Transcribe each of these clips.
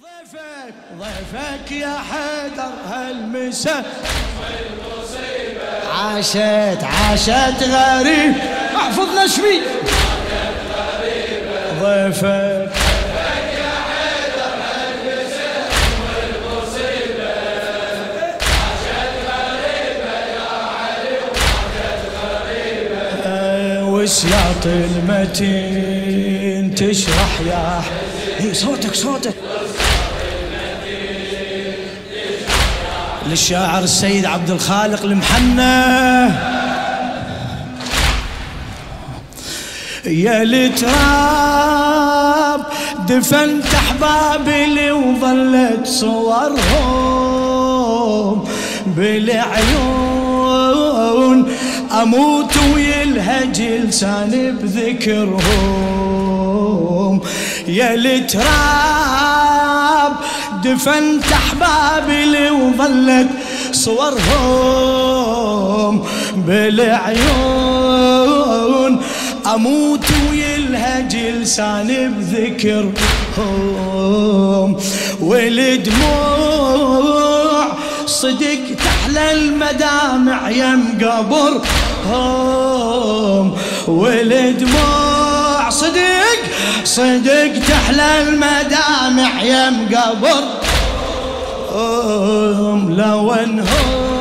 ضيفك ضيفك يا حيدر هالمسا عاشت عاشت غريب. احفظنا شوي ضيفك. وسياط المتين تشرح يا صوتك صوتك. للشاعر السيد عبد الخالق المحنى يا التراب دفنت احبابي وظلت صورهم بالعيون. أموت ويلهج لساني بذكرهم. يا التراب دفنت احبابي وظلت صورهم بالعيون. أموت ويلهج لساني بذكرهم. والدموع صدق تحلى المدامع يم قبرهم والدموع صدق صدق تحلى المدامع يم قبرهم لو انهم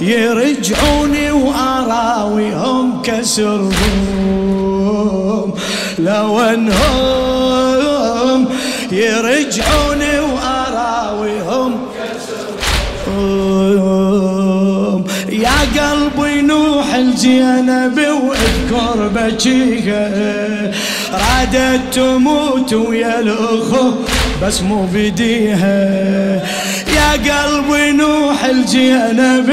يرجعوني واراويهم كسرهم. لو انهم يرجعوني واراويهم كسرهم. يا قلبي نوح الزينب واذكر بجيها رادت تموت ويا الاخو بس مو بديها. يا قلبي نوح الزينب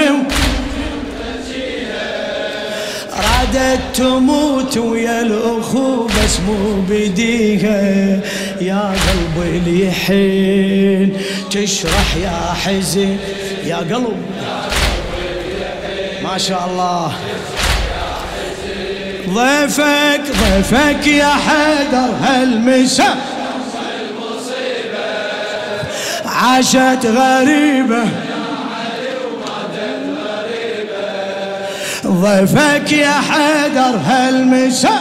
رادت تموت ويا الاخو بس مو بديها. يا قلبي اللي حين تشرح يا حزن يا قلب ما شاء الله. ضيفك ضيفك يا حيدر هالمسا عاشت غريبة. ضيفك يا حيدر هالمسا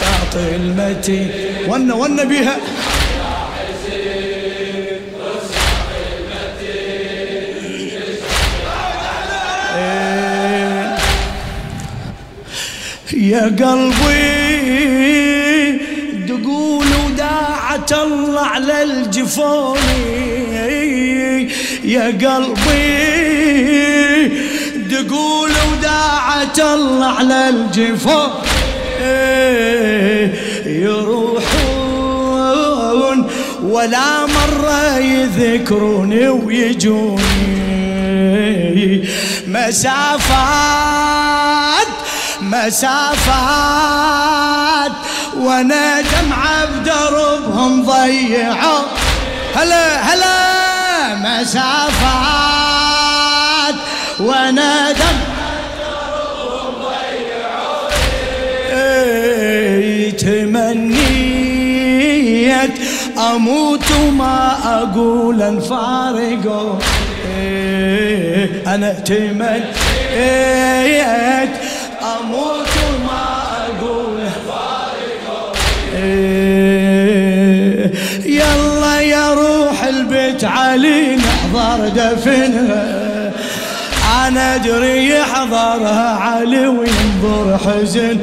تعطي المتي ون ون بها. يا قلبي تقول وداعة الله على الجفون. يا قلبي تقول وداعة الله على الجفون. يروحون ولا مرة يذكروني ويجوني مسافات مسافات وأنا دمعة بدربهم ضيعوا. هلا هلا مسافات وأنا دمعة تمنيت أموت وما أقول أنفارقوا. أنا تمنيت علي نحضر دفنها أنا ادري يحضرها علي وينظر حزن.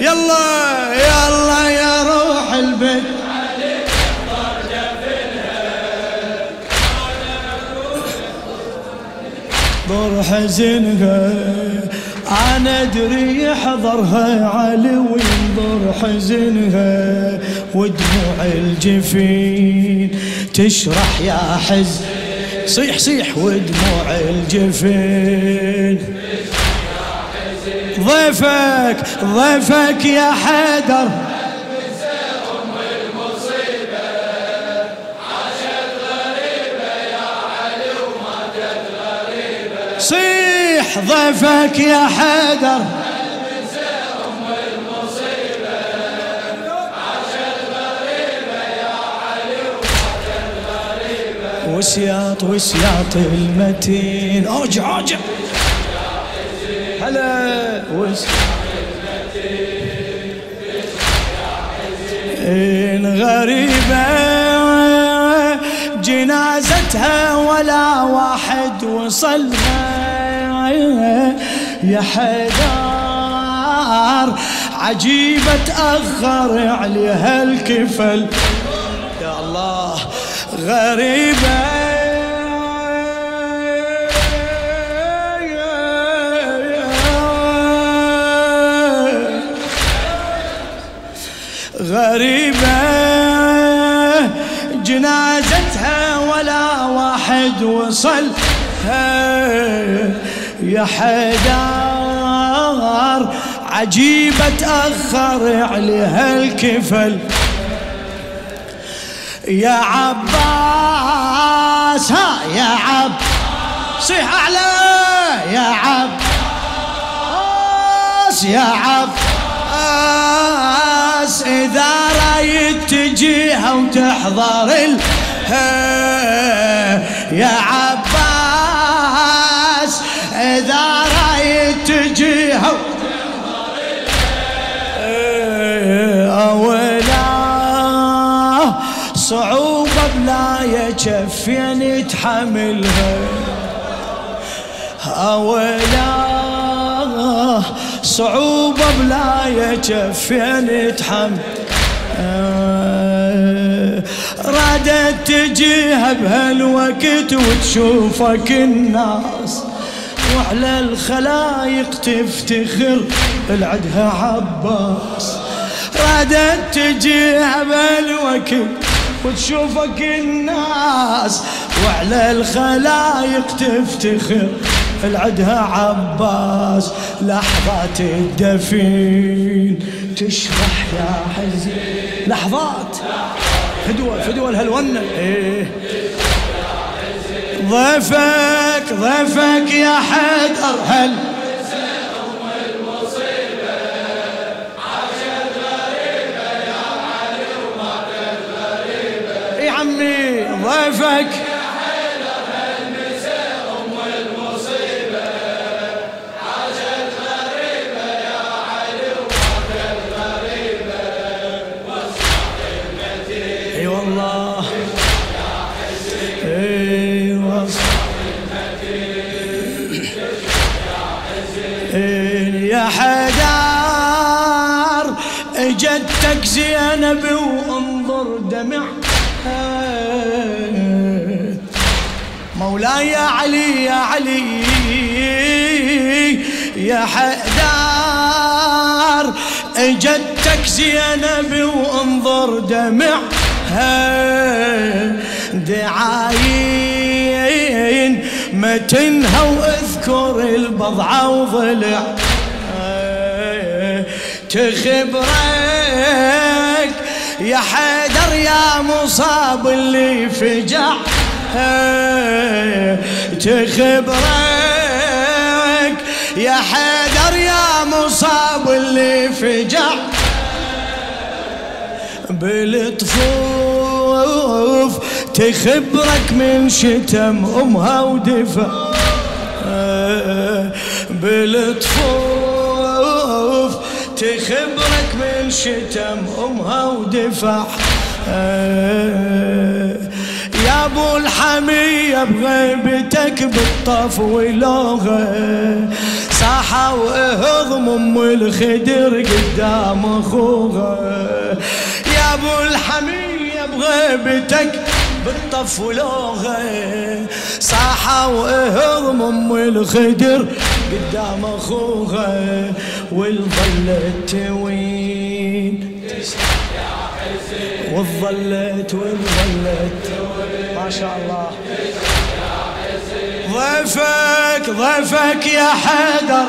يلا يلا يا روح البيت. ضر حزنها أنا أدري يحضرها علي وينظر حزنها ودموع الجفين تشرح يا حزن صيح صيح ودموع الجفين. ضيفك ضيفك يا حيدر. صيح ضيفك يا حيدر. وسياط وسياط المتين. أوجع أوجع. هلا. وسياط غريبة جنازتها ولا واحد وصلها. يا حيدار عجيبة تأخر عليها الكفل. يا الله غريبة. غريبة. جنازتها ولا واحد وصل حدار عجيبة تأخر عليها الكفل. يا عباس ها يا عب صيح أعلى يا عباس يا عباس إذا رايد تجيها وتحضر يا عباس. إذا رايد تجيها صعوبة بلا يكفين تحملها أولا صعوبة بلا يكفين تحمل رادت تجيها بهالوقت وتشوفك الناس. وعلى الخلايق تفتخر العدها عباس. رادت تجيها بهالوقت وتشوفك الناس. وعلى الخلايق تفتخر العدها عباس. لحظات الدفين تشرح يا حزين. لحظات. فدوة فدوة الهلونة إيه. ضيفك ضيفك يا حيدر هل؟ ضيفك اجتك زينب وأنظر دمعها مولاي يا علي يا علي يا حدار. اجتك زينب وأنظر دمعها دعاين متنها واذكر البضعة وضلع تخبرك يا حيدر يا مصاب اللي فجع تخبرك يا حيدر يا مصاب اللي فجع بالطفوف تخبرك من شتم أمها ودفع بالطفوف تخبرك من شتم امها ودفع يا أبو الحمية بغيبتك بالطف ولوغه صاحة وأهضم أم الخدر قدام اخوها يا أبو الحمية بغيبتك بالطف ولوغه صاحة وأهضم أم الخدر قدام أخوها والظلت توين وظلت وظلت ما شاء الله. ضيفك ضيفك يا حيدر.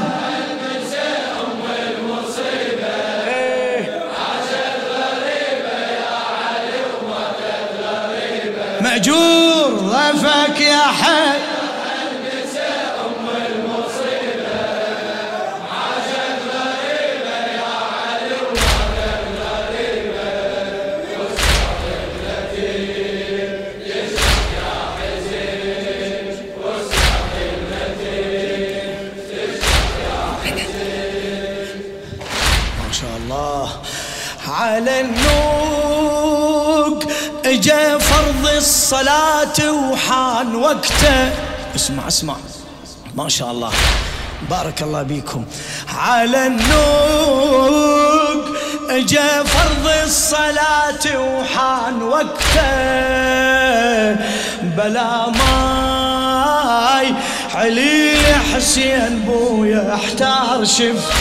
مأجور ضيفك يا الصلاة وحان وقته. اسمع اسمع. ما شاء الله. بارك الله بيكم على النوق اجا فرض الصلاة وحان وقته. بلا ماي. علي حسين بويا احتار شف.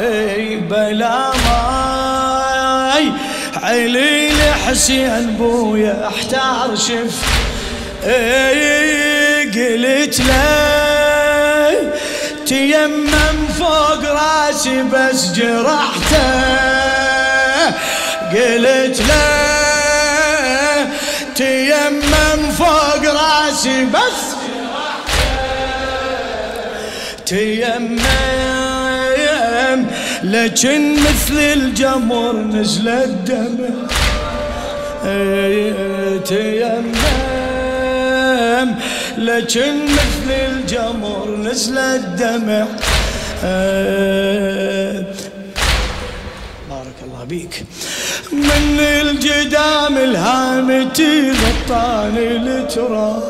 إي بلا ماي. علي حسين بويا أحتار شف. اي قلت له تيمم فوق راسي بس جرحته. قلت له تيمم فوق راسي بس تيمم لكن مثل الجمر نزل الدمع تيمم لكن مثل الجمر نزل الدمع بارك الله بيك من الجدام الهامتي غطاني التراب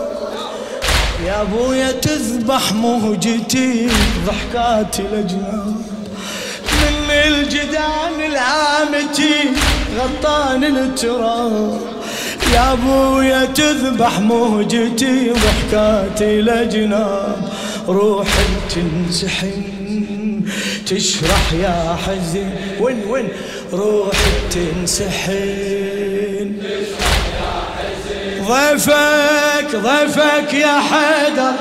يا أبويا تذبح مهجتي ضحكاتي لجنان الجدان العامتي غطاني التراب. يا أبويا تذبح موجتي وحكاتي لجناب روحي تنسحن تشرح يا حزين وين وين؟ روحي تنسحن. ضيفك ضيفك يا حيدر.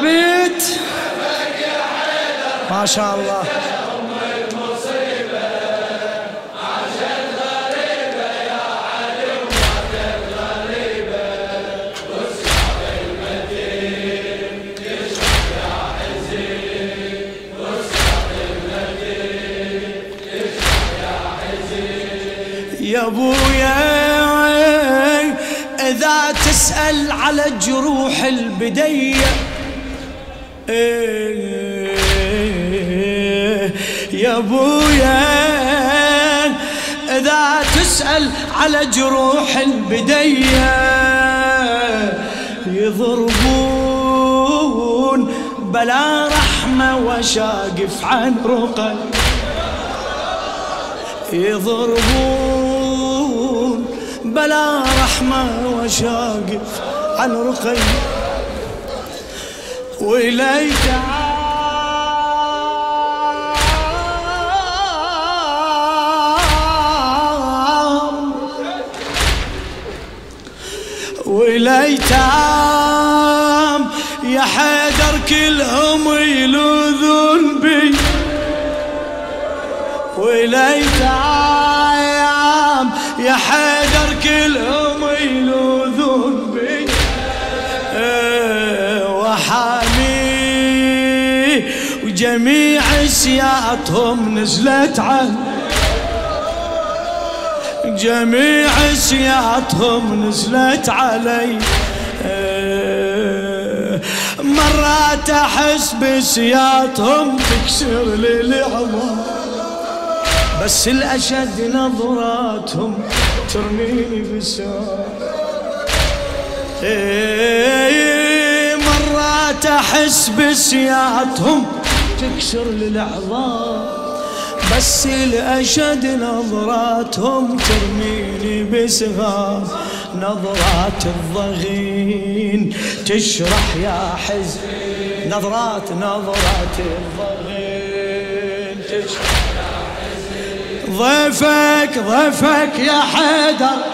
عبيد ما شاء الله. يا أبويا إذا تسأل على جروح البديه يا أبويا إذا تسأل على جروح البدية يضربون بلا رحمة وشاقف عن رقي. يضربون بلا رحمة وشاقف عن رقي. وليت وليتام يا حيدر كلهم يلوذون بي وليتام يا حيدر كلهم وجميع سياتهم نزلت عنه جميع سياتهم نزلت علي. مرات أحس بسياتهم تكسر لي العظام بس الأشد نظراتهم ترميني بسام مرات أحس بسياتهم تكسر لي العظام بس الأشد نظراتهم ترميني بسغام نظرات الضغين تشرح يا حزين نظرات نظرات الضغين تشرح يا حزين ضيفك ضيفك يا حيدر.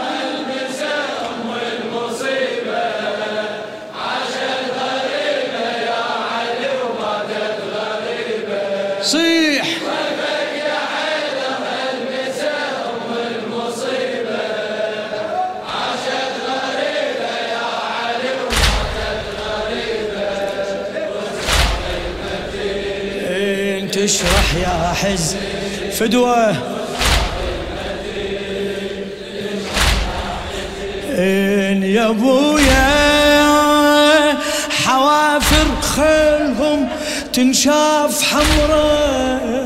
تشرح يا حز. فدوة إن يا أبويا حوافر خلهم تنشاف حمراء.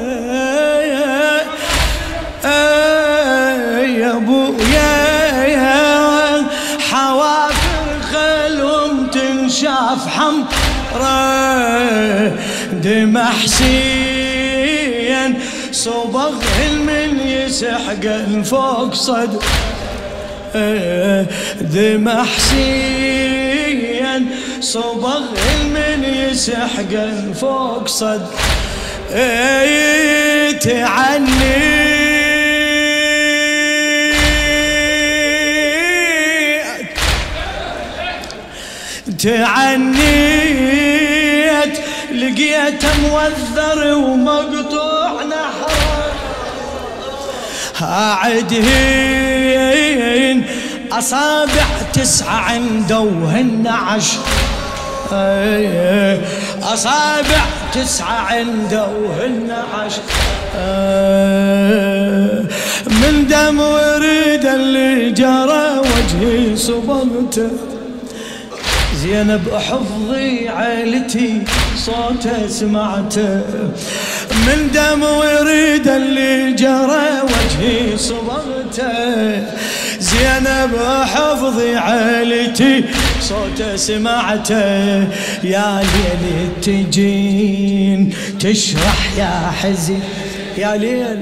تنشاف حمراء دم حسين. صبغ من يسحق فوق صدر دم حسين. صبغ من يسحق فوق صدر. تعني تعنيت لقيته موذر ومقطوع نحره هين أصابع تسعة عنده وهن عشر. أصابع تسعة عنده وهن عشر. من دم ورد اللي جرى وجهي صبغته. زينب حفظي عيلتي صوته سمعته من دم وريد اللي جرى وجهي صبغته زينب حفظي عيلتي صوته سمعته يا ليل تجين تشرح يا حزين. يا ليل.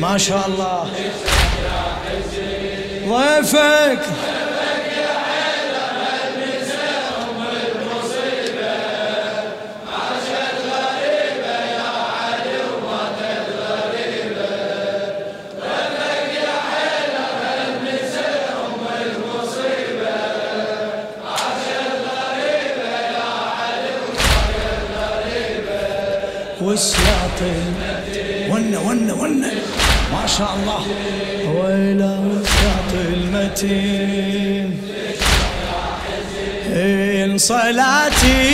ما شاء الله. ضيفك. والسياطين ون ون ون. ما شاء الله. ويلا والسياط المتين. إن صلاتي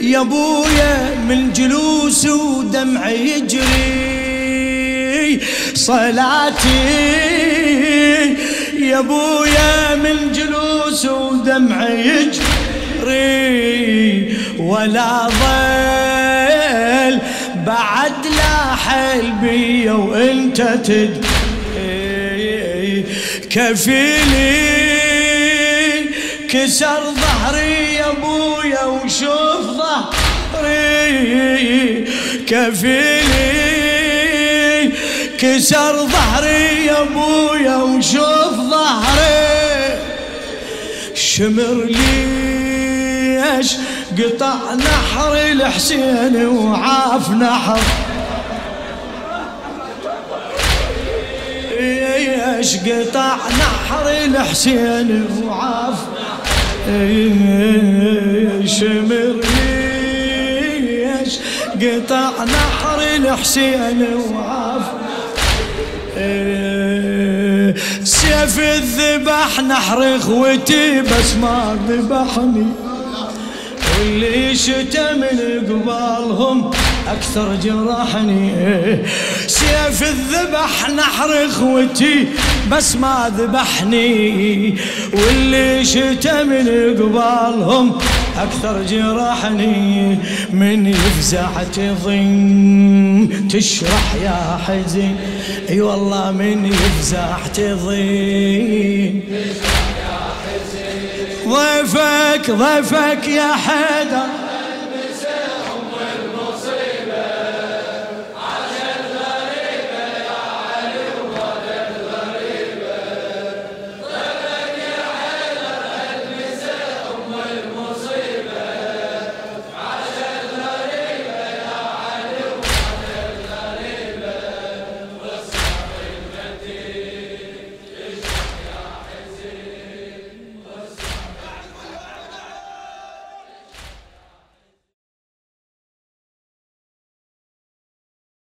يا أبويا من جلوس ودمع يجري. صلاتي يا أبويا من جلوس ودمع يجري. ولا ظل بعد لا حل بي وانت تد كفيلي. كسر ظهري يا ابويا وشوف ظهري. كفيلي. كسر ظهري يا ابويا وشوف ظهري. شمر ليش قطع نحر الحسين وعاف نحر. إيش قطع نحر الحسين وعاف؟ إيش قطع نحر الحسين وعاف. سيف الذبح نحر إخوتي بس ما ذبحني. واللي شتى من قبالهم أكثر جرحني سيف الذبح نحر إخوتي بس ما ذبحني. واللي شتى من قبالهم أكثر جرحني من يفزع تظن تشرح يا حزين. أي والله من يفزع تظن ضيفك ضيفك يا حيدر.